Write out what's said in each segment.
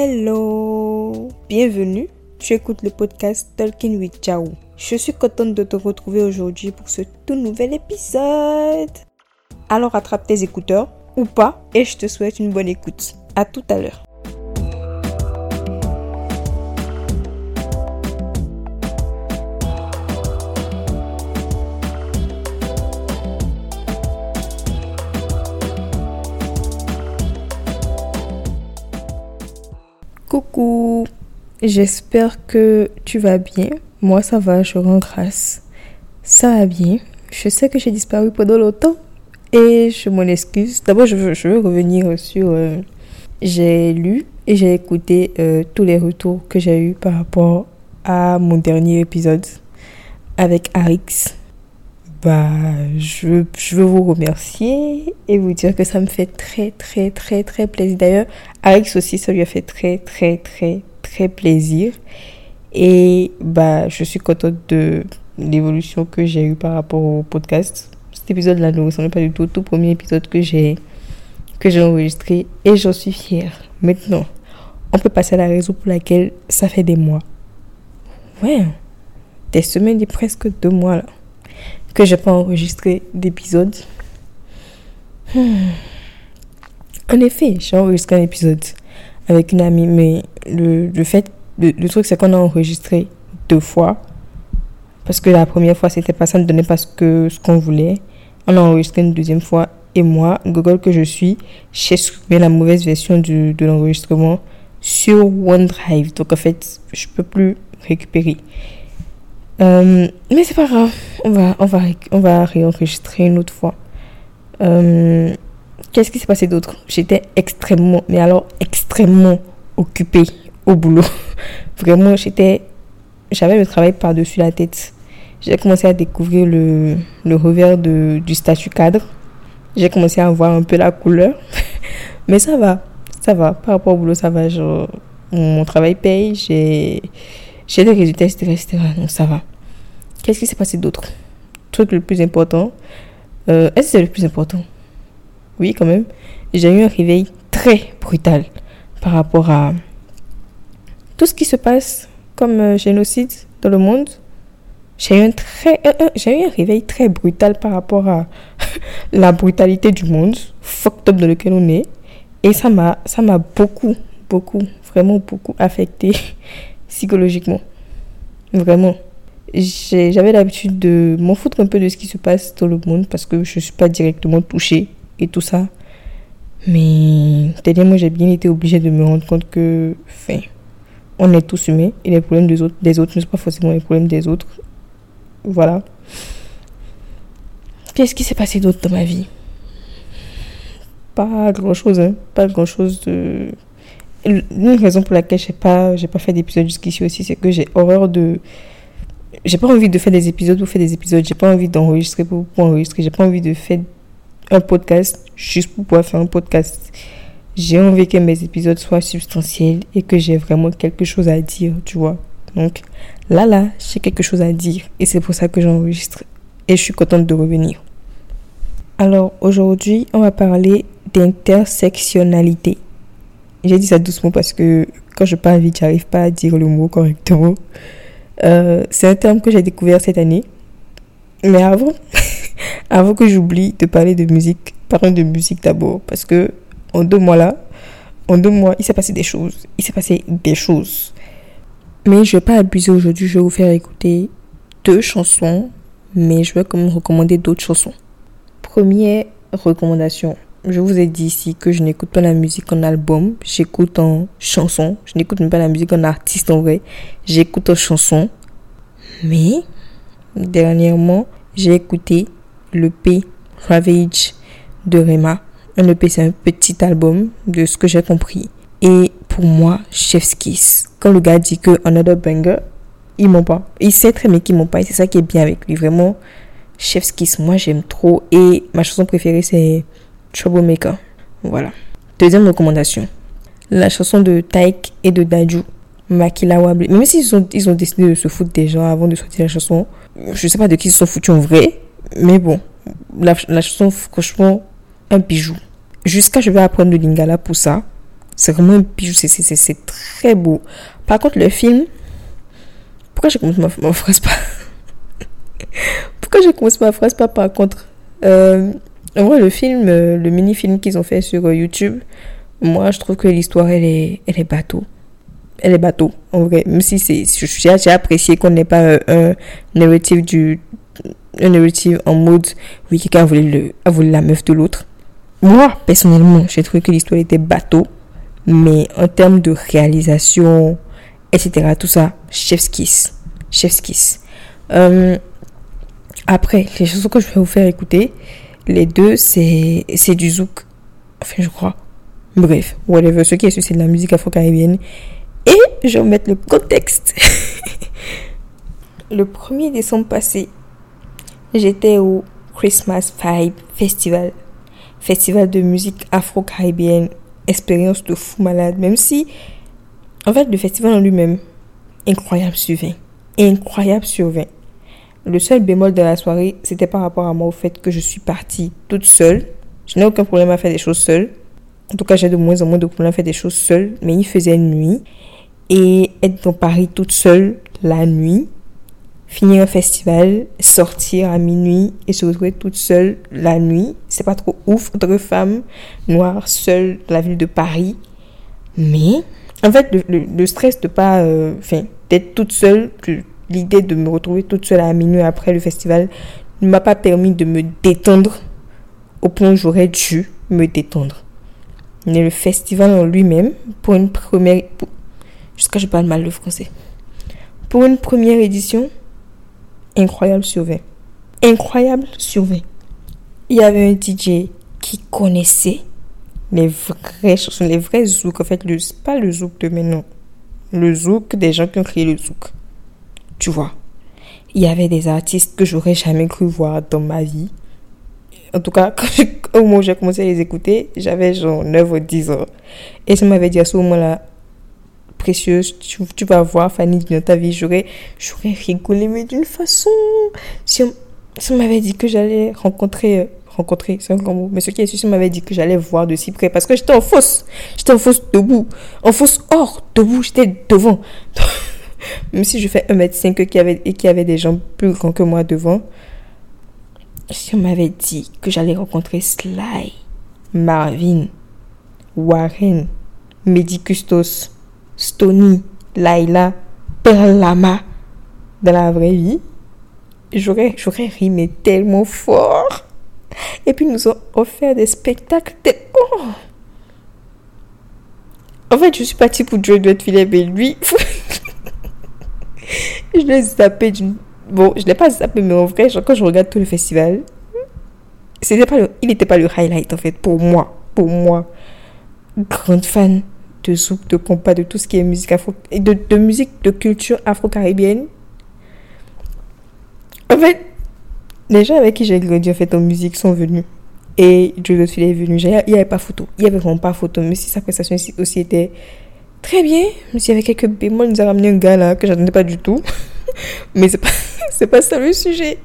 Hello Bienvenue, tu écoutes le podcast Talking with Jao. Je suis contente de te retrouver aujourd'hui pour ce tout nouvel épisode. Alors attrape tes écouteurs ou pas et je te souhaite une bonne écoute. À tout à l'heure. J'espère que tu vas bien. Moi ça va, je rends grâce. Ça va bien. Je sais que j'ai disparu pendant longtemps et je m'en excuse. D'abord, je veux, revenir sur... euh, j'ai lu et j'ai écouté euh, tous les retours que j'ai eus par rapport à mon dernier épisode avec Arix. Bah, je, je veux vous remercier et vous dire que ça me fait très, très, très, très plaisir. D'ailleurs, Alex aussi, ça lui a fait très, très, très, très plaisir. Et bah, je suis contente de l'évolution que j'ai eue par rapport au podcast. Cet épisode-là ne ressemble pas du tout au tout premier épisode que j'ai que j'ai enregistré et j'en suis fière. Maintenant, on peut passer à la raison pour laquelle ça fait des mois. Ouais, des semaines et presque deux mois là que j'ai pas enregistré d'épisode. Hmm. En effet, j'ai enregistré un épisode avec une amie, mais le, le fait, le, truc c'est qu'on a enregistré deux fois. Parce que la première fois, c'était pas ça, ne donnait pas ce que ce qu'on voulait. On a enregistré une deuxième fois. Et moi, Google que je suis, j'ai supprimé la mauvaise version du, de l'enregistrement sur OneDrive. Donc en fait, je peux plus récupérer. Euh, mais c'est pas grave, on va, on va, on va réenregistrer une autre fois. Euh, Qu'est-ce qui s'est passé d'autre? J'étais extrêmement, mais alors extrêmement occupée au boulot. Vraiment, j'étais, j'avais le travail par-dessus la tête. J'ai commencé à découvrir le, revers de, du statut cadre. J'ai commencé à voir un peu la couleur. mais ça va, ça va. Par rapport au boulot, ça va. Genre, mon travail paye, j'ai j'ai des résultats, etc., etc. Donc ça va. Qu'est-ce qui s'est passé d'autre? Truc le plus important. Euh, Est-ce que c'est le plus important? Oui, quand même. J'ai eu un réveil très brutal par rapport à tout ce qui se passe comme euh, génocide dans le monde. J'ai eu, un très, euh, euh, j'ai eu un réveil très brutal par rapport à la brutalité du monde, fucked up dans lequel on est. Et ça m'a, ça m'a beaucoup, beaucoup, vraiment beaucoup affecté psychologiquement. Vraiment. J'avais l'habitude de m'en foutre un peu de ce qui se passe dans le monde parce que je ne suis pas directement touchée et tout ça. Mais dernièrement, j'ai bien été obligée de me rendre compte que, enfin, on est tous humains et les problèmes des autres, des autres ne sont pas forcément les problèmes des autres. Voilà. Qu'est-ce qui s'est passé d'autre dans ma vie? Pas grand-chose, hein. Pas grand-chose de... Une raison pour laquelle j'ai pas, j'ai pas fait d'épisode jusqu'ici aussi, c'est que j'ai horreur de. J'ai pas envie de faire des épisodes pour faire des épisodes. J'ai pas envie d'enregistrer pour, pour enregistrer. J'ai pas envie de faire un podcast juste pour pouvoir faire un podcast. J'ai envie que mes épisodes soient substantiels et que j'ai vraiment quelque chose à dire, tu vois. Donc là, là, j'ai quelque chose à dire et c'est pour ça que j'enregistre. Et je suis contente de revenir. Alors aujourd'hui, on va parler d'intersectionnalité. J'ai dit ça doucement parce que quand je parle vite, j'arrive pas à dire le mot correctement. Euh, c'est un terme que j'ai découvert cette année. Mais avant, avant que j'oublie de parler de musique, parlons de musique d'abord. Parce que en deux mois là, en deux mois, il s'est passé des choses. Il s'est passé des choses. Mais je vais pas abuser aujourd'hui. Je vais vous faire écouter deux chansons. Mais je vais quand même recommander d'autres chansons. Première recommandation. Je vous ai dit ici que je n'écoute pas la musique en album, j'écoute en chanson. Je n'écoute même pas la musique en artiste en vrai, j'écoute en chanson. Mais dernièrement, j'ai écouté le P Ravage de Rema. Un EP, c'est un petit album de ce que j'ai compris. Et pour moi, Chef's Kiss. Quand le gars dit que Another Banger, il ment pas. Il sait très bien qu'il ment pas et c'est ça qui est bien avec lui. Vraiment, Chef's Kiss, moi j'aime trop. Et ma chanson préférée, c'est Troublemaker. Voilà. Deuxième recommandation. La chanson de Taek et de Daju. Makila Wable. Même s'ils ont, ils ont décidé de se foutre des gens avant de sortir la chanson. Je sais pas de qui ils se sont foutus en vrai. Mais bon. La, la chanson, franchement, un bijou. Jusqu'à je vais apprendre le lingala pour ça. C'est vraiment un bijou, c'est très beau. Par contre, le film, pourquoi je commence ma, phrase pas? Pourquoi je commence ma phrase pas par contre? Euh, En vrai, le film, euh, le mini-film qu'ils ont fait sur euh, YouTube, moi, je trouve que l'histoire, elle est, elle est bateau. Elle est bateau, en vrai. Même si c'est, j'ai apprécié qu'on n'ait pas un narrative du, un narrative en mode, oui, quelqu'un a le, a la meuf de l'autre. Moi, personnellement, j'ai trouvé que l'histoire était bateau. Mais en termes de réalisation, etc. Tout ça, chef's kiss. Chef's kiss. Euh, après, les chansons que je vais vous faire écouter, les deux, c'est, c'est du zouk. Enfin, je crois. Bref, whatever. Ce qui est sûr, c'est de la musique afro-caribéenne. Et je vais mettre le contexte. le 1er décembre passé, j'étais au Christmas Vibe Festival. Festival de musique afro-caribéenne. Expérience de fou malade. Même si en fait, le festival en lui-même, incroyable sur 20. Incroyable sur 20. Le seul bémol de la soirée, c'était par rapport à moi au fait que je suis partie toute seule. Je n'ai aucun problème à faire des choses seule. En tout cas, j'ai de moins en moins de problèmes à faire des choses seule. Mais il faisait nuit. Et être dans Paris toute seule la nuit, finir un festival, sortir à minuit et se retrouver toute seule la nuit, c'est pas trop ouf entre femme noire seule dans la ville de Paris. Mais en fait, le, stress de pas, euh, enfin, d'être toute seule, l'idée de me retrouver toute seule à minuit après le festival ne m'a pas permis de me détendre au point où j'aurais dû me détendre. Mais le festival en lui-même, pour une première, jusqu'à je parle mal le français, pour une première édition, incroyable sur 20. Incroyable sur 20. Il y avait un DJ qui connaissait les vraies chansons, les vrais zouk. En fait, le, pas le zouk de maintenant. Le zouk des gens qui ont créé le zouk. Tu vois. Il y avait des artistes que j'aurais jamais cru voir dans ma vie. En tout cas, au moment j'ai commencé à les écouter, j'avais genre 9 ou 10 ans. Et ça m'avait dit à ce moment-là, précieuse, tu, vas voir Fanny dans ta vie, j'aurais, rigolé, mais d'une façon. Si on, si on m'avait dit que j'allais rencontrer euh, rencontrer, c'est un grand mot. Mais ce qui est sûr, m'avait dit que j'allais voir de si près parce que j'étais en fausse. J'étais en fausse debout. En fausse hors, debout, j'étais devant. Même si je fais 1m5 qui avait, et avait des gens plus grands que moi devant, si on m'avait dit que j'allais rencontrer Sly, Marvin, Warren, Medicustos, Stony, Laila, Perlama dans la vraie vie, j'aurais, j'aurais rimé tellement fort. Et puis, nous ont offert des spectacles. De... En fait, je suis partie pour Joe Edward Philippe et lui, je l'ai zappé d'une. Bon, je l'ai pas zappé, mais en vrai, quand je regarde tout le festival, c'était pas le... il n'était pas le highlight en fait pour moi. Pour moi, grande fan de zouk, de compas, de tout ce qui est musique afro, et de, de musique de culture afro-caribéenne. En fait, les gens avec qui j'ai grandi en fait en musique sont venus. Et Joe Phil est venu. Il n'y avait pas photo. Il n'y avait vraiment pas photo. Mais si sa prestation aussi était très bien. Mais s'il y avait quelques bémols, il nous a ramené un gars là que j'attendais pas du tout. mais c'est pas, c'est pas ça le sujet.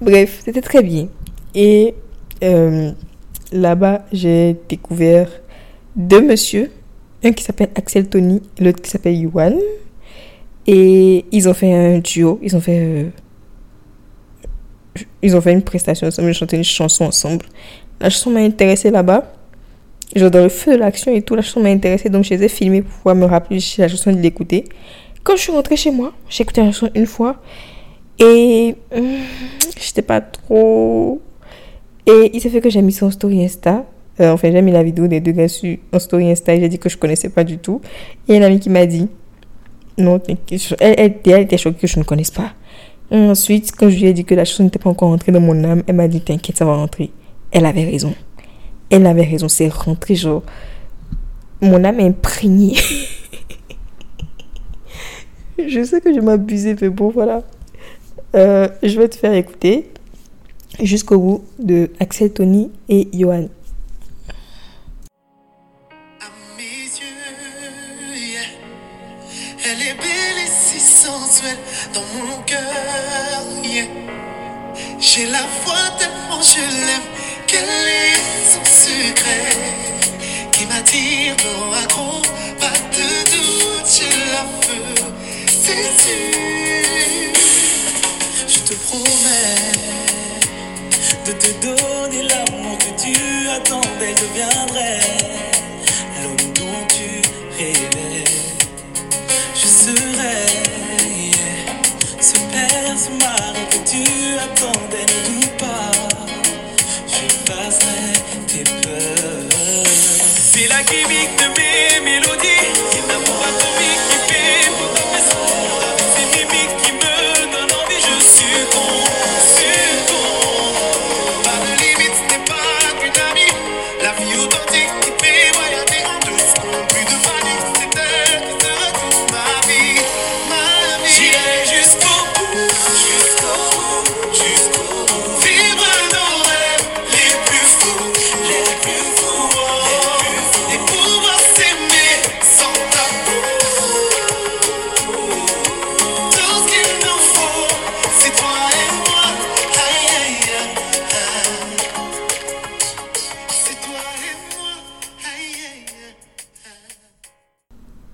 Bref, c'était très bien. Et euh, là-bas, j'ai découvert deux messieurs. Un qui s'appelle Axel Tony l'autre qui s'appelle Yuan. Et ils ont fait un duo. Ils ont fait. Euh, ils ont fait une prestation ensemble, ils ont chanté une chanson ensemble. La chanson m'a intéressée là-bas. Genre dans le feu de l'action et tout, la chanson m'a intéressée, donc je les ai filmés pour pouvoir me rappeler la chanson de l'écouter. Quand je suis rentrée chez moi, j'ai écouté la chanson une fois et hum, j'étais pas trop. Et il s'est fait que j'ai mis son story Insta. Euh, enfin, j'ai mis la vidéo des deux gars sur en story Insta j'ai dit que je connaissais pas du tout. Et une amie qui m'a dit non, elle, elle, elle était choquée que je ne connaisse pas. Ensuite, quand je lui ai dit que la chose n'était pas encore rentrée dans mon âme, elle m'a dit T'inquiète, ça va rentrer. Elle avait raison. Elle avait raison, c'est rentré, genre. Mon âme est imprégnée. je sais que je m'abusais, mais bon, voilà. Euh, je vais te faire écouter jusqu'au bout de Axel Tony et Johan. J'ai la voix tellement je l'aime qu'elle est son secret qui m'attire dans accro, pas de doute, j'ai la feu, c'est sûr. Je te promets de te donner l'amour que tu attendais, je viendrai,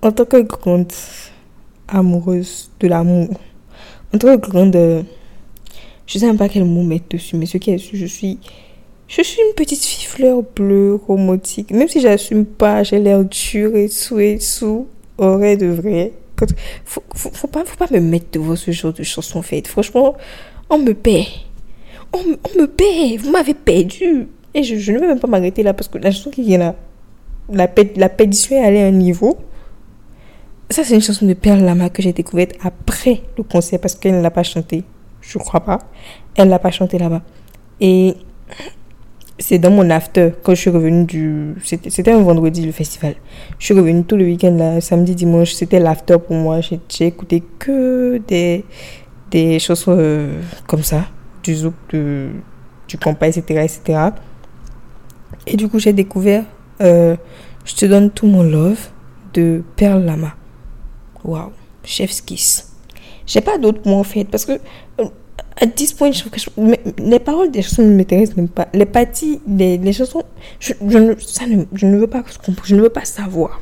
En tant que grande amoureuse de l'amour, en tant que grande. euh, je sais même pas quel mot mettre dessus, mais ce qui est sûr, je suis. Je suis une petite fille bleue, romantique. Même si j'assume pas, j'ai l'air dure et sous et aurait de vrai. Faut, faut, faut pas, faut pas me mettre devant ce genre de chansons faites. Franchement, on me paie. On, me- paie. Vous m'avez perdu. Et je, ne vais même pas m'arrêter là parce que la chanson qui est là, la, la est allée à un niveau. Ça, c'est une chanson de Perle Lama que j'ai découverte après le concert parce qu'elle ne l'a pas chantée. Je crois pas. Elle l'a pas chantée là-bas. Et c'est dans mon after, quand je suis revenue du. C'était un vendredi, le festival. Je suis revenue tout le week-end, là, samedi, dimanche. C'était l'after pour moi. J'ai écouté que des, des chansons euh, comme ça, du zouk, du compas, etc., etc. Et du coup, j'ai découvert euh, Je te donne tout mon love de Perle Lama. Waouh, chef's kiss. J'ai pas d'autres mots en fait parce que euh, à 10 points, les paroles des chansons ne m'intéressent même pas. Les parties, les, chansons, je, ne, ça je ne veux pas je ne veux pas savoir.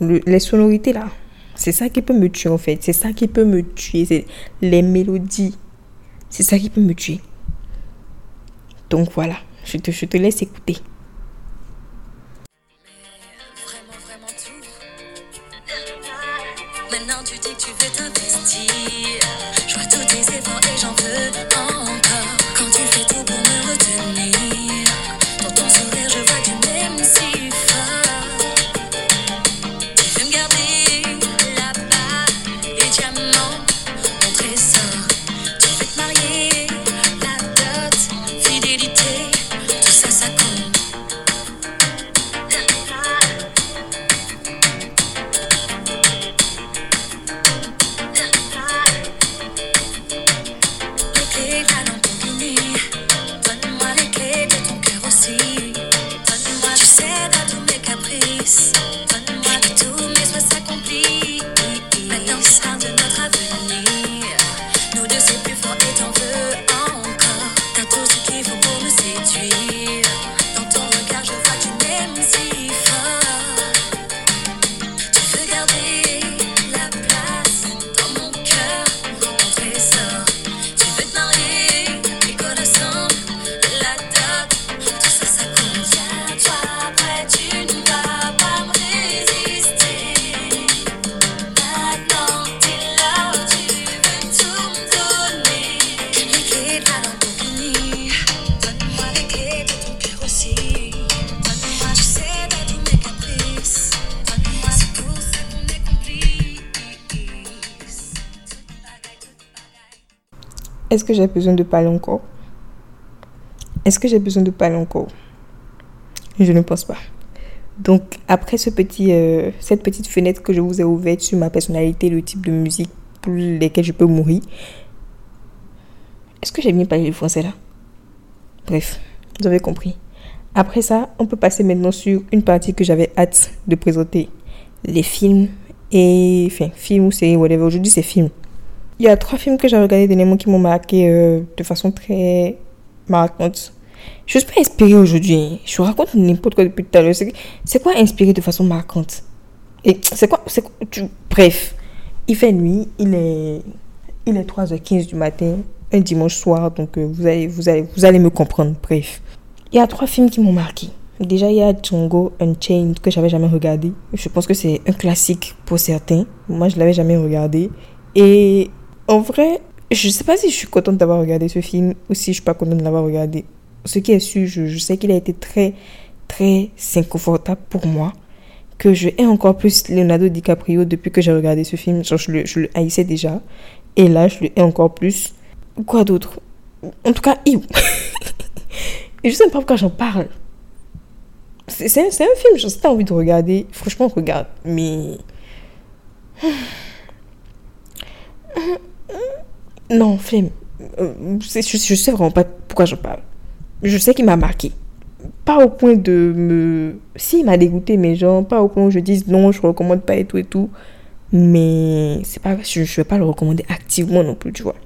Le- les sonorités là, c'est ça qui peut me tuer en fait. C'est ça qui peut me tuer. C'est les mélodies. C'est ça qui peut me tuer. Donc voilà, je te laisse écouter. Vois que Est-ce que j'ai besoin de parler encore? Est-ce que j'ai besoin de parler encore? Je ne pense pas. Donc, après ce petit, euh, cette petite fenêtre que je vous ai ouverte sur ma personnalité, le type de musique pour lesquelles je peux mourir, est-ce que j'ai bien parlé le français là? Bref, vous avez compris. Après ça, on peut passer maintenant sur une partie que j'avais hâte de présenter. Les films et... Enfin, films ou séries, whatever. Aujourd'hui, c'est films. Il y a trois films que j'ai regardés dernièrement qui m'ont marqué euh, de façon très marquante. Je suis pas inspirée aujourd'hui. hein. Je vous raconte n'importe quoi depuis tout à l'heure. C'est quoi inspiré de façon marquante? Et c'est quoi, quoi tu- Bref, il fait nuit, il est, il est 3h15 du matin, un dimanche soir, donc euh, vous, allez, vous, allez, vous allez me comprendre. Bref, il y a trois films qui m'ont marqué. Déjà, il y a Django Unchained que j'avais jamais regardé. Je pense que c'est un classique pour certains. Moi, je l'avais jamais regardé. Et en vrai, je sais pas si je suis contente d'avoir regardé ce film ou si je suis pas contente de l'avoir regardé. Ce qui est sûr, je, sais qu'il a été très, très inconfortable pour moi. Que je hais encore plus Leonardo DiCaprio depuis que j'ai regardé ce film. Genre, je le, je le haïssais déjà. Et là, je le hais encore plus. Quoi d'autre? En tout cas, Iou. Et je sais pas pourquoi j'en parle. C'est un, un film, genre, si t'as envie de regarder, franchement, regarde. Mais. Non, flemme. Euh, Je, je sais vraiment pas pourquoi j'en parle. Je sais qu'il m'a marqué. Pas au point de me. Si, il m'a dégoûté, mais genre, pas au point où je dise non, je recommande pas et tout et tout. Mais c'est pas, je, je vais pas le recommander activement non plus, tu vois.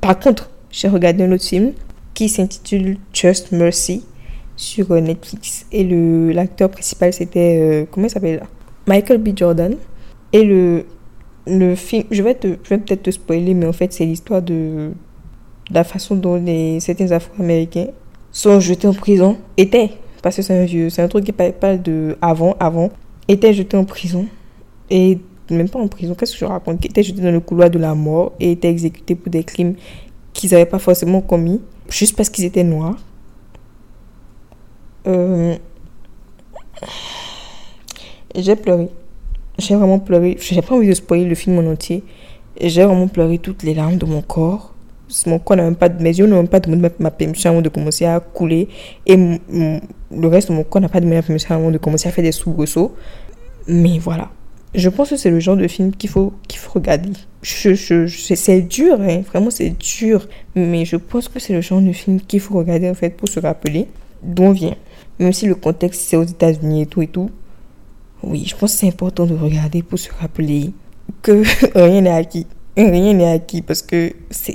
Par contre, j'ai regardé un autre film qui s'intitule Just Mercy sur euh, Netflix. Et l'acteur principal, c'était. euh, comment il s'appelle Michael B. Jordan. Et le, le film. Je vais, vais peut-être te spoiler, mais en fait, c'est l'histoire de, la façon dont les, certains Afro-Américains sont jetés en prison. Étaient. Parce que c'est un vieux. C'est un truc qui parle de avant, avant. Étaient jetés en prison. Et même pas en prison, qu'est-ce que je raconte? Étaient jetés dans le couloir de la mort et étaient exécutés pour des crimes qu'ils n'avaient pas forcément commis, juste parce qu'ils étaient noirs. Euh, J'ai pleuré. J'ai vraiment pleuré. J'ai pas envie de spoiler le film en entier. J'ai vraiment pleuré toutes les larmes de mon corps. Mon corps n'a même pas, mes yeux n'ont même pas demandé ma- permission avant de commencer à couler. Et le reste de mon corps n'a pas demandé ma permission avant de commencer à faire des soubresauts. Mais voilà. Je pense que c'est le genre de film qu'il faut, qu'il faut regarder. C'est dur, hein. vraiment c'est dur. Mais je pense que c'est le genre de film qu'il faut regarder en fait pour se rappeler d'où on vient. Même si le contexte c'est aux États-Unis et tout et tout. Oui, je pense que c'est important de regarder pour se rappeler que rien n'est acquis. Rien n'est acquis parce que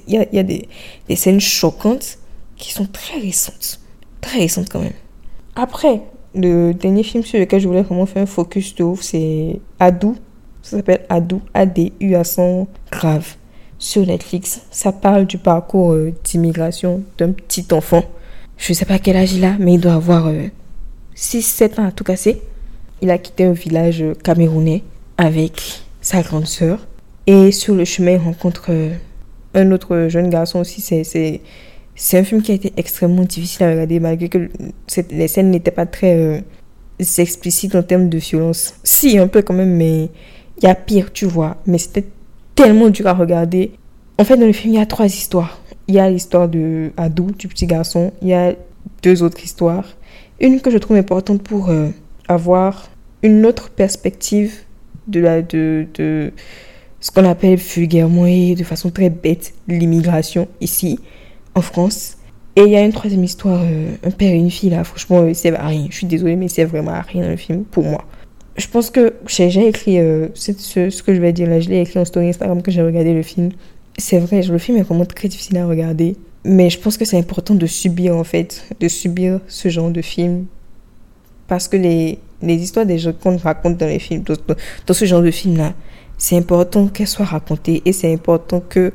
il y a, des, scènes choquantes qui sont très récentes. Très récentes quand même. Après, le dernier film sur lequel je voulais vraiment faire un focus de ouf, c'est Adou. Ça s'appelle Adou, A-D-U accent grave, sur Netflix. Ça parle du parcours euh, d'immigration d'un petit enfant. Je sais pas quel âge il a, mais il doit avoir 6-7 ans à tout casser. Il a quitté un village camerounais avec sa grande sœur. Et sur le chemin, il rencontre euh, un autre jeune garçon aussi. C'est, un film qui a été extrêmement difficile à regarder, malgré que les scènes n'étaient pas très euh, explicites en termes de violence. Si, un peu quand même, mais il y a pire, tu vois. Mais c'était tellement dur à regarder. En fait, dans le film, il y a trois histoires. Il y a l'histoire de Adou, du petit garçon. Il y a deux autres histoires. Une que je trouve importante pour euh, avoir une autre perspective de, la, de, de ce qu'on appelle vulgairement et de façon très bête l'immigration ici en France. Et il y a une troisième histoire, euh, un père et une fille là, franchement, euh, c'est à rien. Je suis désolée, mais c'est vraiment à rien le film pour moi. Je pense que j'ai j'ai écrit euh, ce, ce que je vais dire là, je l'ai écrit en story Instagram que j'ai regardé le film. C'est vrai, le film est vraiment très difficile à regarder. Mais je pense que c'est important de subir en fait, de subir ce genre de film. Parce que les, les histoires des gens qu'on raconte dans les films, dans, ce genre de film-là, c'est important qu'elles soient racontées et c'est important que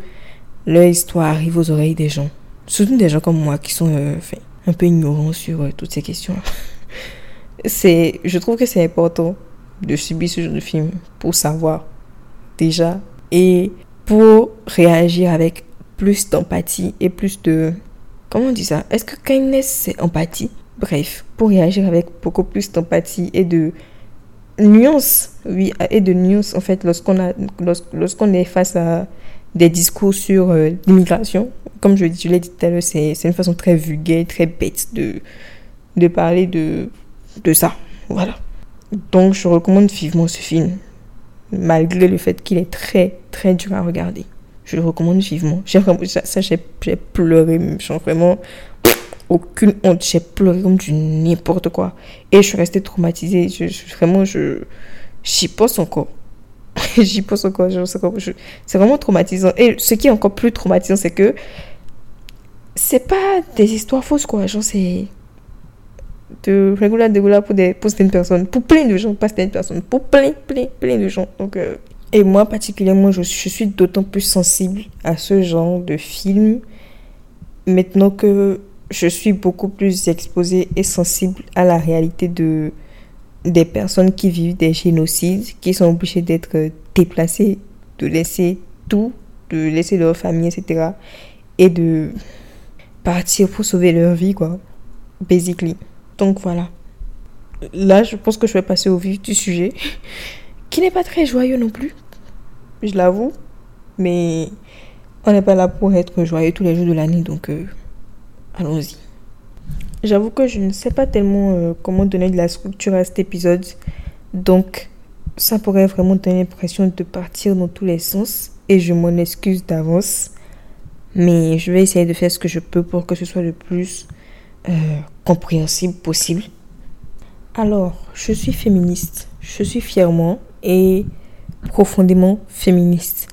leur histoire arrive aux oreilles des gens. Surtout des gens comme moi qui sont euh, un peu ignorants sur euh, toutes ces questions. c'est, je trouve que c'est important de subir ce genre de film pour savoir déjà et pour réagir avec plus d'empathie et plus de... Comment on dit ça? Est-ce que kindness c'est empathie? Bref, pour réagir avec beaucoup plus d'empathie et de nuance, oui, et de nuance en fait lorsqu'on a est face à des discours sur euh, l'immigration. Comme je, je l'ai dit tout à l'heure, c'est une façon très vulgaire, très bête de, de parler de, de ça. Voilà. Donc je recommande vivement ce film, malgré le fait qu'il est très très dur à regarder. Je le recommande vivement. J'ai ça, ça, j'ai pleuré, genre vraiment aucune honte. J'ai pleuré comme du n'importe quoi. Et je suis restée traumatisée. Je, vraiment, je, j'y pense encore. j'y pense encore. C'est vraiment traumatisant. Et ce qui est encore plus traumatisant, c'est que c'est pas des histoires fausses, quoi. Genre, c'est, de regular, de pour, des, pour certaines personnes, pour plein de gens, pas certaines personnes, pour plein, plein, plein de gens. Donc, euh, et moi particulièrement, je, je suis d'autant plus sensible à ce genre de film maintenant que je suis beaucoup plus exposée et sensible à la réalité de des personnes qui vivent des génocides, qui sont obligées d'être déplacées, de laisser tout, de laisser leur famille, etc. Et de partir pour sauver leur vie, quoi. Basically. Donc voilà. Là, je pense que je vais passer au vif du sujet, qui n'est pas très joyeux non plus. Je l'avoue. Mais on n'est pas là pour être joyeux tous les jours de l'année, donc euh, allons-y. J'avoue que je ne sais pas tellement euh, comment donner de la structure à cet épisode. Donc, ça pourrait vraiment donner l'impression de partir dans tous les sens. Et je m'en excuse d'avance. Mais je vais essayer de faire ce que je peux pour que ce soit le plus euh, compréhensible possible. Alors, je suis féministe. Je suis fièrement et profondément féministe.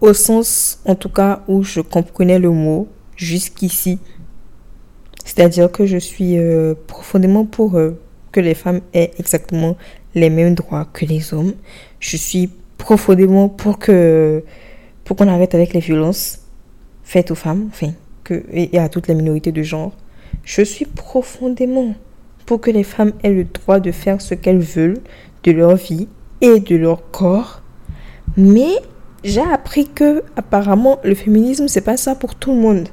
Au sens, en tout cas, où je comprenais le mot jusqu'ici. C'est-à-dire que je suis euh, profondément pour euh, que les femmes aient exactement les mêmes droits que les hommes. Je suis profondément pour que pour qu'on arrête avec les violences faites aux femmes, enfin, que, et à toutes les minorités de genre. Je suis profondément pour que les femmes aient le droit de faire ce qu'elles veulent de leur vie et de leur corps. Mais j'ai appris que apparemment le féminisme c'est pas ça pour tout le monde.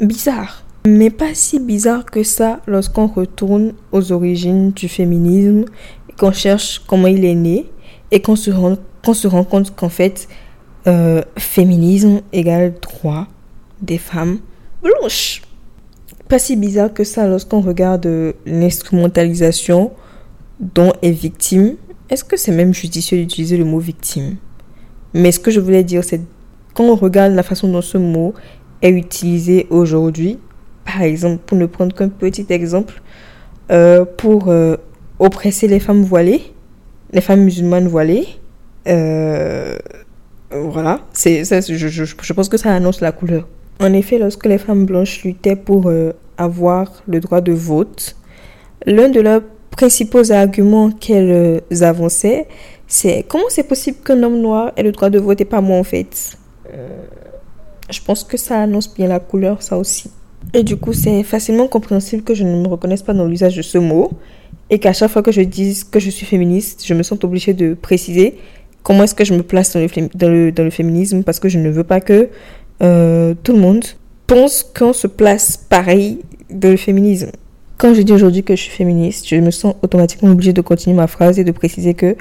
Bizarre mais pas si bizarre que ça lorsqu'on retourne aux origines du féminisme, qu'on cherche comment il est né et qu'on se rend, se rend compte qu'en fait, euh, féminisme égale droit des femmes blanches. Pas si bizarre que ça lorsqu'on regarde l'instrumentalisation dont est victime. Est-ce que c'est même judicieux d'utiliser le mot victime? Mais ce que je voulais dire, c'est quand on regarde la façon dont ce mot est utilisé aujourd'hui, par exemple, pour ne prendre qu'un petit exemple, euh, pour euh, oppresser les femmes voilées, les femmes musulmanes voilées. Euh, voilà, c'est, ça, je, pense que ça annonce la couleur. En effet, lorsque les femmes blanches luttaient pour avoir le droit de vote, l'un de leurs principaux arguments qu'elles avançaient, c'est comment c'est possible qu'un homme noir ait le droit de vote et pas moi en fait. Je pense que ça annonce bien la couleur, ça aussi. Et du coup, c'est facilement compréhensible que je ne me reconnaisse pas dans l'usage de ce mot et qu'à chaque fois que je dise que je suis féministe, je me sens obligée de préciser comment est-ce que je me place dans le, féminisme parce que je ne veux pas que euh, tout le monde pense qu'on se place pareil dans le féminisme. Quand je dis aujourd'hui que je suis féministe, je me sens automatiquement obligée de continuer ma phrase et de préciser que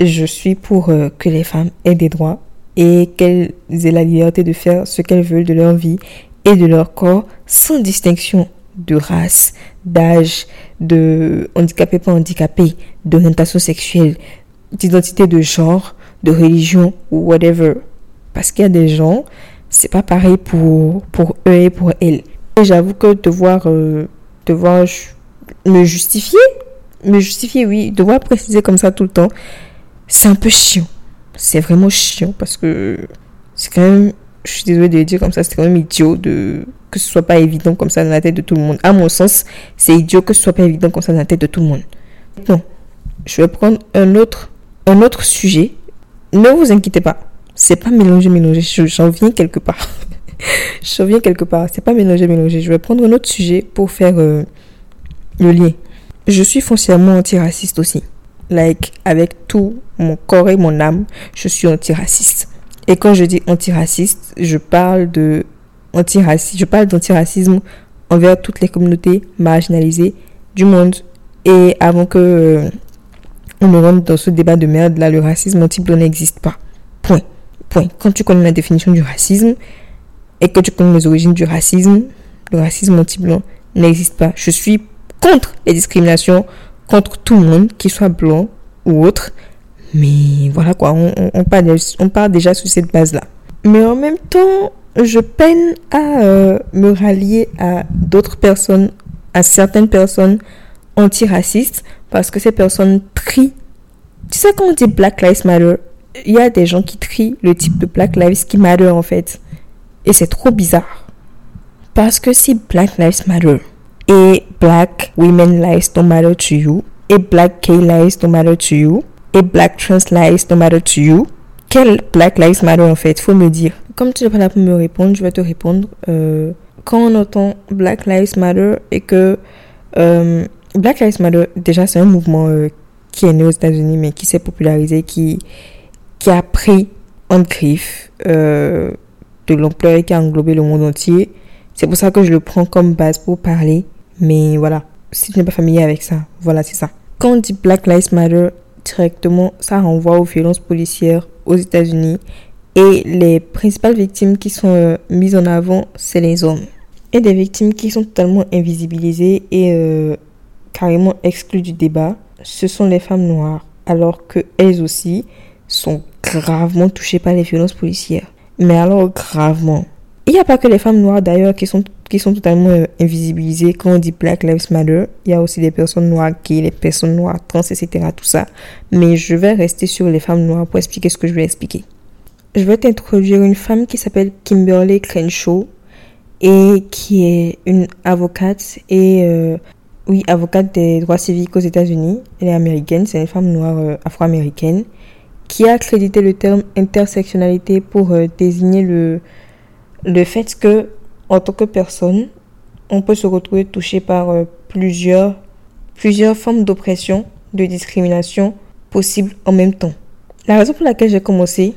je suis pour euh, que les femmes aient des droits et qu'elles aient la liberté de faire ce qu'elles veulent de leur vie et de leur corps sans distinction de race, d'âge, de handicapé pas handicapé, d'orientation sexuelle, d'identité de genre, de religion ou whatever. Parce qu'il y a des gens, c'est pas pareil pour, pour eux et pour elles. Et j'avoue que devoir, euh, devoir me justifier, me justifier, oui, devoir préciser comme ça tout le temps, c'est un peu chiant. C'est vraiment chiant parce que c'est quand même je suis désolée de le dire comme ça, c'est quand même idiot de que ce soit pas évident comme ça dans la tête de tout le monde. À mon sens, c'est idiot que ce soit pas évident comme ça dans la tête de tout le monde. Non, je vais prendre un autre, un autre sujet. Ne vous inquiétez pas, c'est pas mélanger, mélanger. J'en viens quelque part. J'en viens quelque part. C'est pas mélanger, mélanger. Je vais prendre un autre sujet pour faire euh, le lien. Je suis foncièrement antiraciste aussi. Like, avec tout mon corps et mon âme, je suis antiraciste. Et quand je dis antiraciste, je parle de antiracisme, je parle d'antiracisme envers toutes les communautés marginalisées du monde. Et avant que euh, on me rentre dans ce débat de merde, là, le racisme anti-blanc n'existe pas. Point. Point. Quand tu connais la définition du racisme et que tu connais les origines du racisme, le racisme anti-blanc n'existe pas. Je suis contre les discriminations, contre tout le monde, qu'il soit blanc ou autre. Mais voilà quoi, on, part déjà sur cette base-là. Mais en même temps, je peine à euh, me rallier à d'autres personnes, à certaines personnes antiracistes, parce que ces personnes trient. Tu sais quand on dit Black Lives Matter, il y a des gens qui trient le type de Black Lives qui matter en fait. Et c'est trop bizarre. Parce que si Black Lives Matter et Black Women Lives Don't Matter to You et Black Gay Lives Don't Matter to You et Black Trans Lives Don't Matter to You. Quel Black Lives Matter en fait? Faut me dire. Comme tu n'es pas là pour me répondre, je vais te répondre. Euh, quand on entend Black Lives Matter et que euh, Black Lives Matter, déjà c'est un mouvement euh, qui est né aux États-Unis mais qui s'est popularisé, qui, qui a pris en griffe de l'ampleur et qui a englobé le monde entier. C'est pour ça que je le prends comme base pour parler. Mais voilà, si tu n'es pas familier avec ça, voilà, c'est ça. Quand on dit Black Lives Matter, directement, ça renvoie aux violences policières aux États-Unis. Et les principales victimes qui sont euh, mises en avant, c'est les hommes. Et des victimes qui sont totalement invisibilisées et euh, carrément exclues du débat, ce sont les femmes noires. Alors que elles aussi sont gravement touchées par les violences policières. Mais alors gravement. Il n'y a pas que les femmes noires d'ailleurs qui sont, qui sont totalement euh, invisibilisées quand on dit Black Lives Matter. Il y a aussi des personnes noires gays, les personnes noires trans, etc. Tout ça. Mais je vais rester sur les femmes noires pour expliquer ce que je vais expliquer. Je vais t'introduire une femme qui s'appelle Kimberly Crenshaw et qui est une avocate et euh, oui avocate des droits civiques aux États-Unis. Elle est américaine, c'est une femme noire euh, afro-américaine qui a accrédité le terme intersectionnalité pour désigner le le fait que en tant que personne, on peut se retrouver touché par euh, plusieurs plusieurs formes d'oppression, de discrimination possibles en même temps. La raison pour laquelle j'ai commencé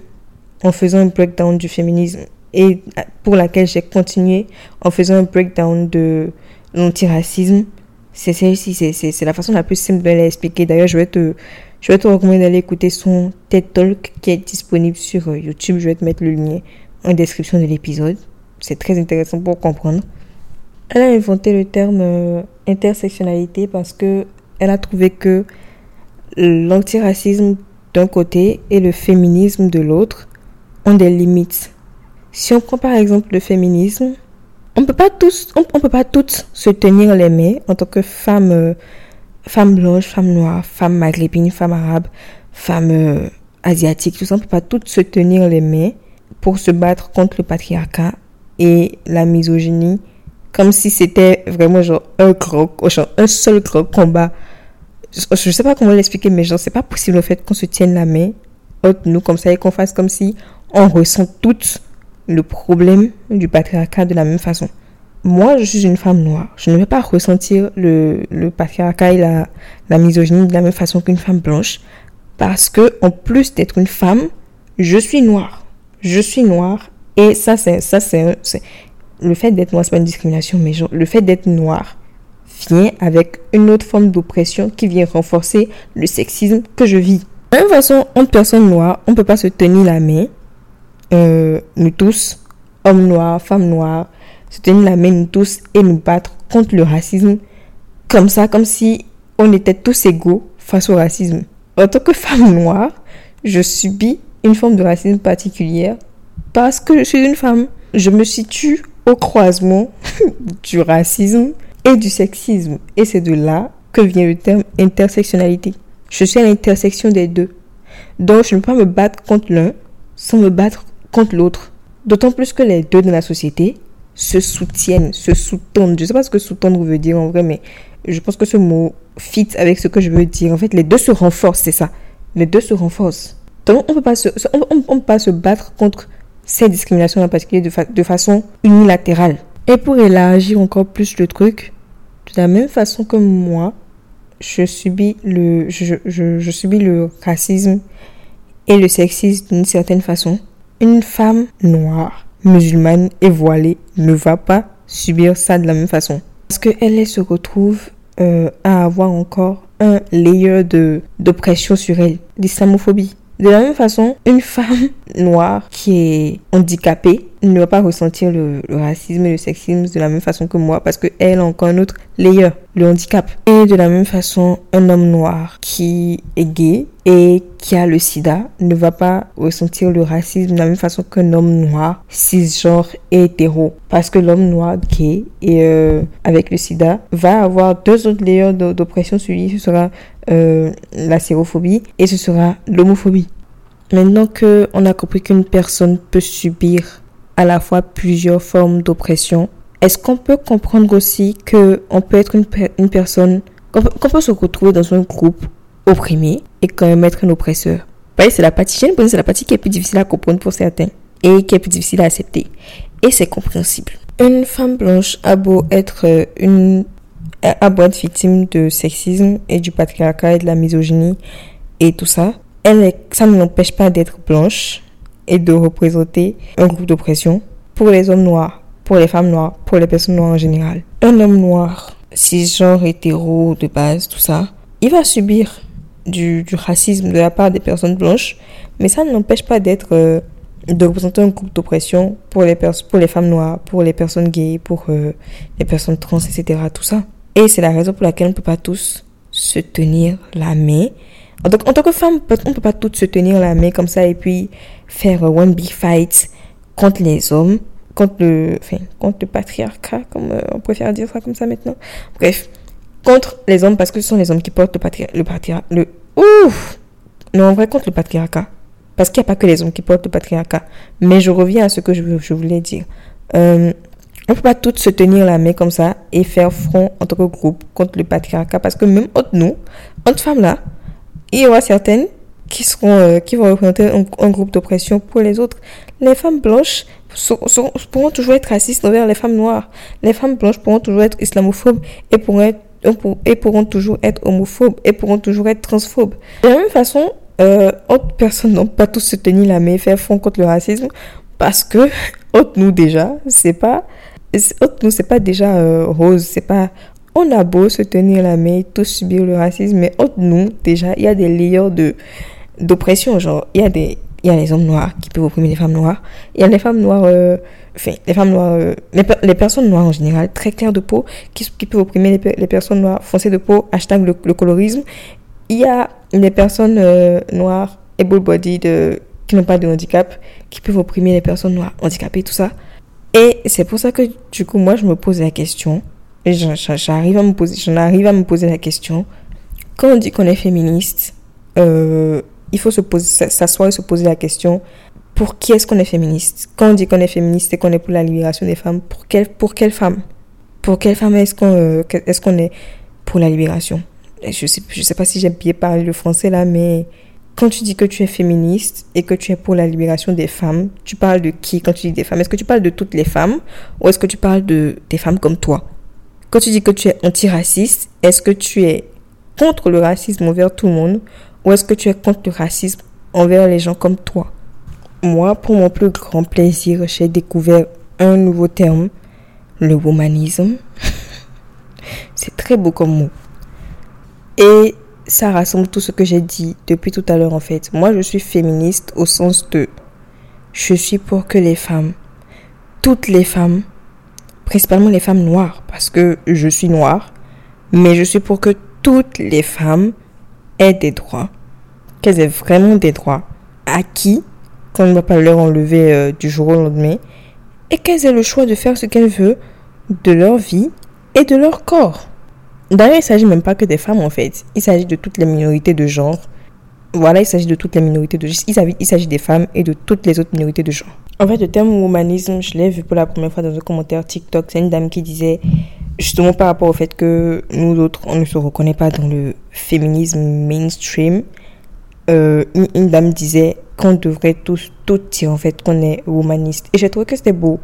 en faisant un breakdown du féminisme et pour laquelle j'ai continué en faisant un breakdown de l'antiracisme, c'est celle-ci, c'est- la façon la plus simple de l'expliquer. D'ailleurs, je vais te, je vais te recommander d'aller écouter son TED Talk qui est disponible sur euh, YouTube. Je vais te mettre le lien en description de l'épisode. C'est très intéressant pour comprendre. Elle a inventé le terme euh, intersectionnalité parce que elle a trouvé que l'antiracisme d'un côté et le féminisme de l'autre ont des limites. Si on prend par exemple le féminisme, on peut pas tous, on, peut pas toutes se tenir les mains en tant que femme, euh, femme blanche, femme noire, femme maghrébine, femme arabe, femme euh, asiatique, tout ça, on peut pas toutes se tenir les mains pour se battre contre le patriarcat et la misogynie, comme si c'était vraiment genre un un seul gros combat. Je, je sais pas comment l'expliquer, mais genre c'est pas possible le fait qu'on se tienne la main entre nous comme ça et qu'on fasse comme si on ressent toutes le problème du patriarcat de la même façon. Moi, je suis une femme noire. Je ne vais pas ressentir le, le patriarcat et la, la misogynie de la même façon qu'une femme blanche. Parce que, en plus d'être une femme, je suis noire. Je suis noire. Et ça, c'est, le fait d'être noire, c'est pas une discrimination, mais le fait d'être noire vient avec une autre forme d'oppression qui vient renforcer le sexisme que je vis. De la même façon, entre personnes noires, on peut pas se tenir la main euh, nous tous, hommes noirs, femmes noires, se tenir la main nous tous et nous battre contre le racisme comme ça, comme si on était tous égaux face au racisme. En tant que femme noire, je subis une forme de racisme particulière parce que je suis une femme. Je me situe au croisement du racisme et du sexisme. Et c'est de là que vient le terme intersectionnalité. Je suis à l'intersection des deux. Donc je ne peux pas me battre contre l'un sans me battre contre l'autre. D'autant plus que les deux dans la société se soutiennent, se sous-tendent. Je ne sais pas ce que sous-tendre veut dire en vrai, mais je pense que ce mot fit avec ce que je veux dire. En fait, les deux se renforcent, c'est ça. Les deux se renforcent. Donc, on ne peut pas se, battre contre ces discriminations en particulier de, de façon unilatérale. Et pour élargir encore plus le truc, de la même façon que moi, je subis le, je, je, subis le racisme et le sexisme d'une certaine façon. Une femme noire, musulmane et voilée ne va pas subir ça de la même façon. Parce qu'elle elle se retrouve euh, à avoir encore un layer d'oppression sur elle, d'islamophobie. De la même façon, une femme noire qui est handicapée ne va pas ressentir le, racisme et le sexisme de la même façon que moi parce qu'elle a encore un autre layer, le handicap. Et de la même façon, un homme noir qui est gay et qui a le sida ne va pas ressentir le racisme de la même façon qu'un homme noir cisgenre et hétéro. Parce que l'homme noir gay et euh, avec le sida va avoir deux autres layers d'o- d'oppression sur lui. Ce sera euh, la sérophobie et ce sera l'homophobie. Maintenant que on a compris qu'une personne peut subir à la fois plusieurs formes d'oppression est-ce qu'on peut comprendre aussi que on peut être une, per- une personne, qu'on peut, qu'on se retrouver dans un groupe opprimé et quand même être un oppresseur? C'est la partie, j'ai c'est la partie qui est plus difficile à comprendre pour certains et qui est plus difficile à accepter. Et c'est compréhensible. Une femme blanche a beau être euh, une, a beau être victime de sexisme et du patriarcat et de la misogynie et tout ça, elle ça ne l'empêche pas d'être blanche et de représenter un groupe d'oppression pour les hommes noirs, pour les femmes noires, pour les personnes noires en général. Un homme noir, cisgenre, hétéro, de base, tout ça, il va subir du, racisme de la part des personnes blanches, mais ça ne l'empêche pas d'être, euh, de représenter un groupe d'oppression pour les, pour les femmes noires, pour les personnes gays, pour euh, les personnes trans, etc. Tout ça. Et c'est la raison pour laquelle on ne peut pas tous se tenir la main. Tant, en tant que femme, on ne peut pas toutes se tenir la main comme ça et puis faire one big fight contre les hommes, contre le, enfin, contre le patriarcat, comme euh, on préfère dire ça comme ça maintenant. Bref, contre les hommes parce que ce sont les hommes qui portent le patriarcat. Le, patria- le, ouf Non, en vrai, contre le patriarcat. Parce qu'il n'y a pas que les hommes qui portent le patriarcat. Mais je reviens à ce que je, je voulais dire. Euh, on ne peut pas toutes se tenir la main comme ça et faire front en tant que groupe contre le patriarcat parce que même entre nous, entre femmes là, il y aura certaines qui seront euh, qui vont représenter un, groupe d'oppression pour les autres. Les femmes blanches pourront toujours être racistes envers les femmes noires. Les femmes blanches pourront toujours être islamophobes et pourront toujours être homophobes et pourront toujours être transphobes. De la même façon, euh, autres personnes n'ont pas tous se tenir la main et faire front contre le racisme parce que entre nous déjà, c'est pas entre nous c'est pas déjà euh, rose, c'est pas on a beau se tenir la main, tous subir le racisme, mais entre nous déjà il y a des layers de d'oppression, genre il y a des il y a les hommes noirs qui peuvent opprimer les femmes noires, il y a les femmes noires euh, enfin les femmes noires euh, les, les personnes noires en général très claires de peau qui, qui peuvent opprimer les, les personnes noires foncées de peau hashtag le, le colorisme. Il y a les personnes euh, noires able-bodied euh, qui n'ont pas de handicap qui peuvent opprimer les personnes noires handicapées tout ça et c'est pour ça que du coup moi je me pose la question j'arrive à me poser j'en arrive à me poser la question quand on dit qu'on est féministe euh, il faut s'asseoir et se poser la question pour qui est-ce qu'on est féministe? Quand on dit qu'on est féministe et qu'on est pour la libération des femmes, pour quelle, pour quelle femme? Pour quelle femme est-ce qu'on euh, est-ce qu'on est pour la libération? Je sais, je sais pas si j'ai bien parlé le français là, mais quand tu dis que tu es féministe et que tu es pour la libération des femmes, tu parles de qui quand tu dis des femmes? Est-ce que tu parles de toutes les femmes ou est-ce que tu parles de des femmes comme toi? Quand tu dis que tu es antiraciste, est-ce que tu es contre le racisme envers tout le monde ou est-ce que tu es contre le racisme envers les gens comme toi? Moi, pour mon plus grand plaisir, j'ai découvert un nouveau terme, le womanisme. C'est très beau comme mot. Et ça rassemble tout ce que j'ai dit depuis tout à l'heure en fait. Moi, je suis féministe au sens de je suis pour que les femmes, toutes les femmes, principalement les femmes noires, parce que je suis noire, mais je suis pour que toutes les femmes aient des droits, qu'elles aient vraiment des droits acquis, qu'on ne va pas leur enlever euh, du jour au lendemain, et qu'elles aient le choix de faire ce qu'elles veulent de leur vie et de leur corps. D'ailleurs, il s'agit même pas que des femmes en fait, il s'agit de toutes les minorités de genre. Voilà, il s'agit de toutes les minorités de genre. Il s'agit- des femmes et de toutes les autres minorités de genre. En fait, le terme humanisme, je l'ai vu pour la première fois dans un commentaire TikTok. C'est une dame qui disait, justement par rapport au fait que nous autres, on ne se reconnaît pas dans le féminisme mainstream. Euh, une, une dame disait qu'on devrait tous, toutes dire en fait qu'on est humaniste. Et j'ai trouvé que c'était beau.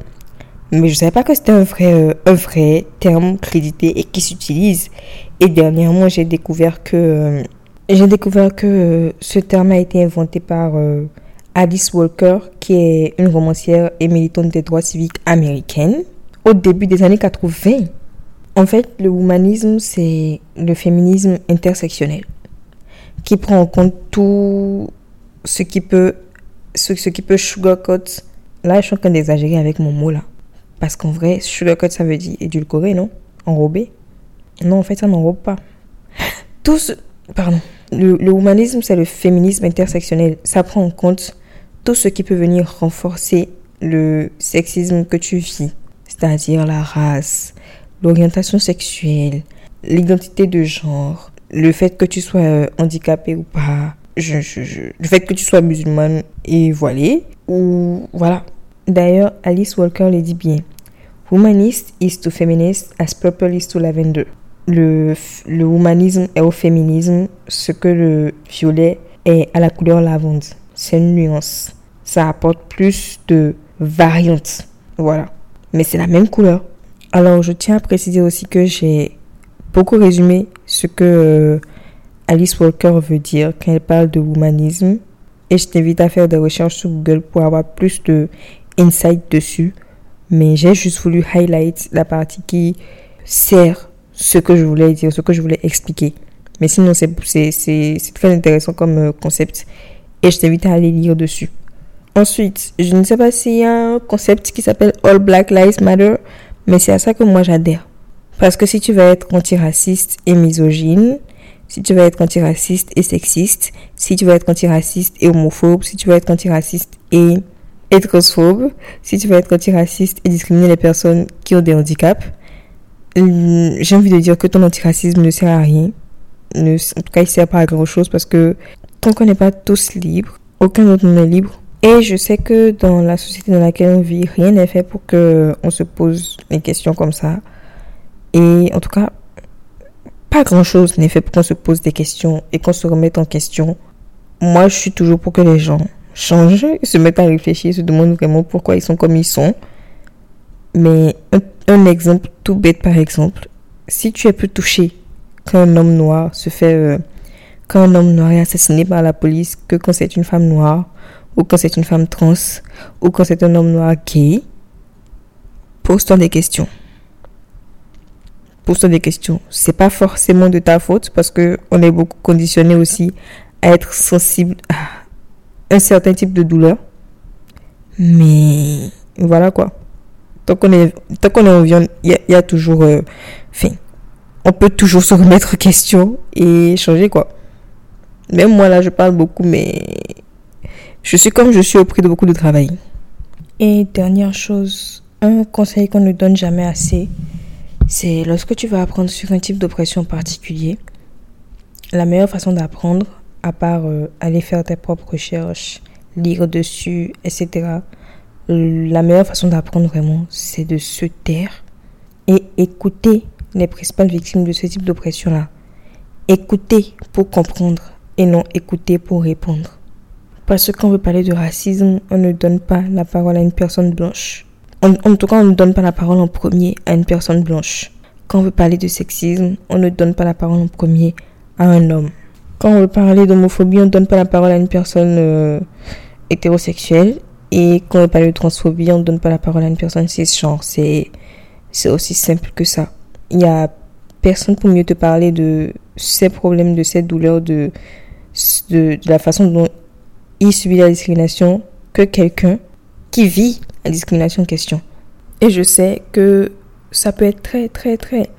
Mais je savais pas que c'était un vrai, euh, un vrai terme crédité et qui s'utilise. Et dernièrement, j'ai découvert que, euh, j'ai découvert que euh, ce terme a été inventé par Alice Walker, qui est une romancière et militante des droits civiques américaine, au début des années 80. En fait, le humanisme, c'est le féminisme intersectionnel, qui prend en compte tout ce qui peut, ce, ce qui peut sugarcoat. Là, je suis en train d'exagérer avec mon mot là. Parce qu'en vrai, sugarcoat, ça veut dire édulcorer, non? Enrober? Non, en fait, ça n'enrobe pas. Tout ce... Pardon. Le, humanisme, c'est le féminisme intersectionnel. Ça prend en compte tout ce qui peut venir renforcer le sexisme que tu vis. C'est-à-dire la race, l'orientation sexuelle, l'identité de genre, le fait que tu sois euh, handicapé ou pas, je, je- je- le fait que tu sois musulmane et voilée, ou voilà. D'ailleurs, Alice Walker le dit bien. Humanist is to feminist as purple is to lavender. Le, le humanisme est au féminisme ce que le violet est à la couleur lavande. C'est une nuance. Ça apporte plus de variantes. Voilà. Mais c'est la même couleur. Alors, je tiens à préciser aussi que j'ai beaucoup résumé ce que euh, Alice Walker veut dire quand elle parle de humanisme. Et je t'invite à faire des recherches sur Google pour avoir plus de insight dessus. Mais j'ai juste voulu highlight la partie qui sert ce que je voulais dire, ce que je voulais expliquer. Mais sinon, c'est très intéressant comme euh, concept. Et je t'invite à aller lire dessus. Ensuite, je ne sais pas s'il y a un concept qui s'appelle All Black Lives Matter, mais c'est à ça que moi j'adhère. Parce que si tu vas être antiraciste et misogyne, si tu vas être antiraciste et sexiste, si tu vas être antiraciste et homophobe, si tu vas être antiraciste et hétérostrophe, si tu vas être antiraciste et discriminer les personnes qui ont des handicaps, hum, j'ai envie de dire que ton antiracisme ne sert à rien. Ne- en tout cas, il sert pas à grand chose parce que tant qu'on n'est pas tous libres, aucun d'entre nous n'est libre. Et je sais que dans la société dans laquelle on vit, rien n'est fait pour que on se pose des questions comme ça. Et en tout cas, pas grand chose n'est fait pour qu'on se pose des questions et qu'on se remette en question. Moi, je suis toujours pour que les gens changent, se mettent à réfléchir, se demandent vraiment pourquoi ils sont comme ils sont. Mais un, un exemple tout bête par exemple, si tu es plus touché qu'un homme noir se fait, euh, quand un homme noir est assassiné par la police que quand c'est une femme noire, ou quand c'est une femme trans, ou quand c'est un homme noir gay, pose-toi des questions. Pose-toi des questions. C'est pas forcément de ta faute parce que on est beaucoup conditionné aussi à être sensible à un certain type de douleur. Mais voilà quoi. Tant qu'on est, tant qu'on est en on- il y, a- toujours, euh, enfin, on peut toujours se remettre en question et changer quoi. Même moi là, je parle beaucoup, mais je suis comme je suis au prix de beaucoup de travail. Et dernière chose, un conseil qu'on ne donne jamais assez, c'est lorsque tu vas apprendre sur un type d'oppression particulier, la meilleure façon d'apprendre, à part euh, aller faire tes propres recherches, lire dessus, etc., la meilleure façon d'apprendre vraiment, c'est de se taire et écouter les principales victimes de ce type d'oppression-là. Écouter pour comprendre et non écouter pour répondre. Parce que quand on veut parler de racisme, on ne donne pas la parole à une personne blanche. En tout cas, on ne donne pas la parole en premier à une personne blanche. Quand on veut parler de sexisme, on ne donne pas la parole en premier à un homme. Quand on veut parler d'homophobie, on ne donne pas la parole à une personne euh, hétérosexuelle. Et quand on veut parler de transphobie, on ne donne pas la parole à une personne cisgenre. C'est, c'est aussi simple que ça. Il n'y a personne pour mieux te parler de ces problèmes, de ces douleurs, de, de, de la façon dont il subit la discrimination que quelqu'un qui vit la discrimination en question. Et je sais que ça peut être très, très, très,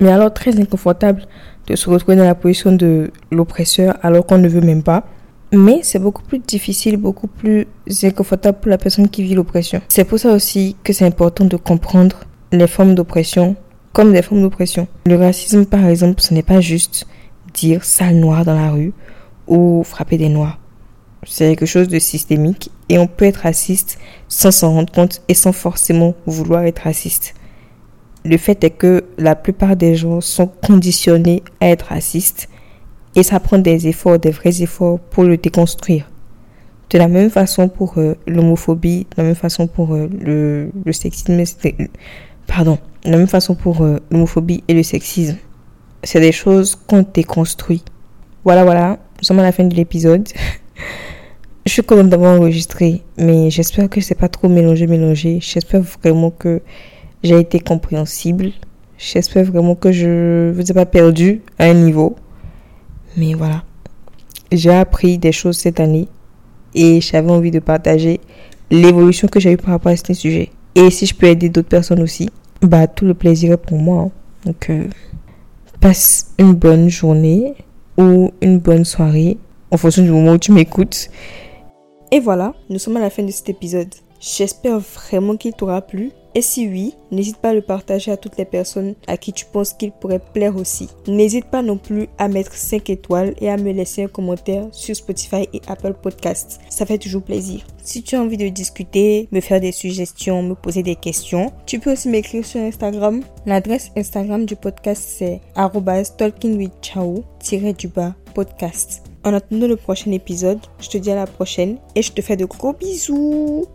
mais alors très inconfortable de se retrouver dans la position de l'oppresseur alors qu'on ne veut même pas. Mais c'est beaucoup plus difficile, beaucoup plus inconfortable pour la personne qui vit l'oppression. C'est pour ça aussi que c'est important de comprendre les formes d'oppression comme des formes d'oppression. Le racisme, par exemple, ce n'est pas juste dire sale noir dans la rue ou frapper des noirs. C'est quelque chose de systémique et on peut être raciste sans s'en rendre compte et sans forcément vouloir être raciste. Le fait est que la plupart des gens sont conditionnés à être racistes et ça prend des efforts, des vrais efforts pour le déconstruire. De la même façon pour euh, l'homophobie, de la même façon pour euh, le, sexisme, pardon, de la même façon pour euh, l'homophobie et le sexisme. C'est des choses qu'on déconstruit. Voilà, voilà, nous sommes à la fin de l'épisode. Je suis contente d'avoir enregistré, mais j'espère que c'est pas trop mélangé, mélangé. J'espère vraiment que j'ai été compréhensible. J'espère vraiment que je vous ai pas perdu à un niveau. Mais voilà. J'ai appris des choses cette année et j'avais envie de partager l'évolution que j'ai eue par rapport à ce sujet. Et si je peux aider d'autres personnes aussi, bah tout le plaisir est pour moi. hein. Donc, euh, passe une bonne journée ou une bonne soirée en fonction du moment où tu m'écoutes. Et voilà, nous sommes à la fin de cet épisode. J'espère vraiment qu'il t'aura plu Et si oui, n'hésite pas à le partager à toutes les personnes à qui tu penses qu'il pourrait plaire aussi. N'hésite pas non plus à mettre 5 étoiles et à me laisser un commentaire sur Spotify et Apple Podcasts. Ça fait toujours plaisir. Si tu as envie de discuter, me faire des suggestions, me poser des questions, tu peux aussi m'écrire sur Instagram. L'adresse Instagram du podcast c'est talkingwithchao-du-bas podcast. En attendant le prochain épisode, je te dis à la prochaine et je te fais de gros bisous.